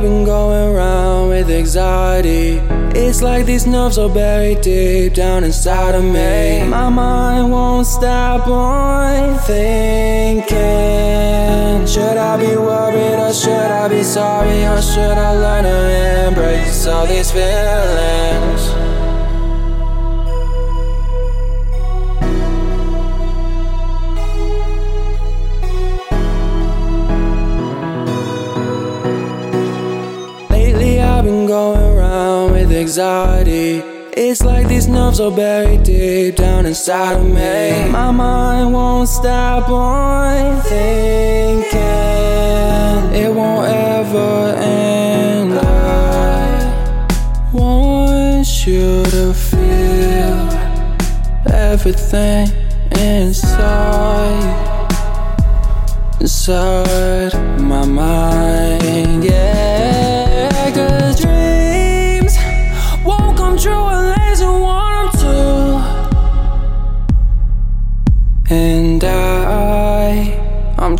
I've been going around with anxiety. It's like these nerves are buried deep down inside of me. My mind won't stop on thinking. Should I be worried or should I be sorry or should I learn to embrace all these feelings? Anxiety. It's like these nerves are buried deep down inside of me. My mind won't stop on thinking. It won't ever end. I want you to feel everything inside inside my mind,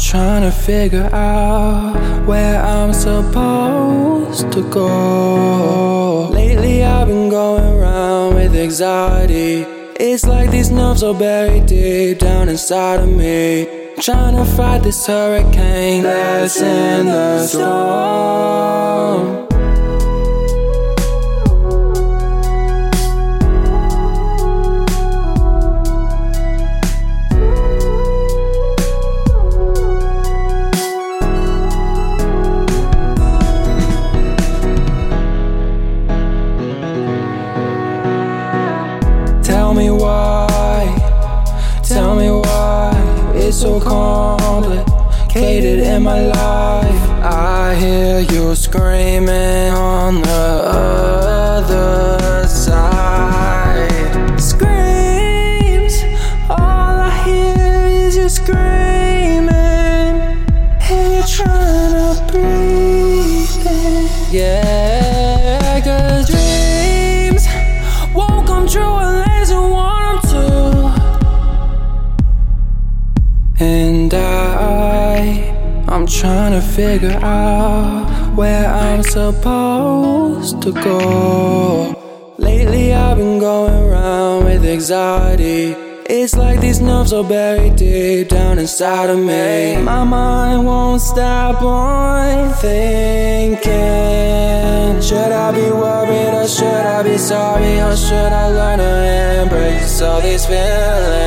trying to figure out where I'm supposed to go. Lately, I've been going around with anxiety. It's like these nerves are buried deep down inside of me. Trying to fight this hurricane that's in the storm. Tell me why, tell me why it's so complicated in my life. I hear you screaming on the other side. Screams, all I hear is you screaming, and you're trying to breathe. Yeah, I'm trying to figure out where I'm supposed to go. Lately, I've been going around with anxiety. It's like these nerves are buried deep down inside of me. My mind won't stop on thinking. Should I be worried or should I be sorry or should I learn to embrace all these feelings?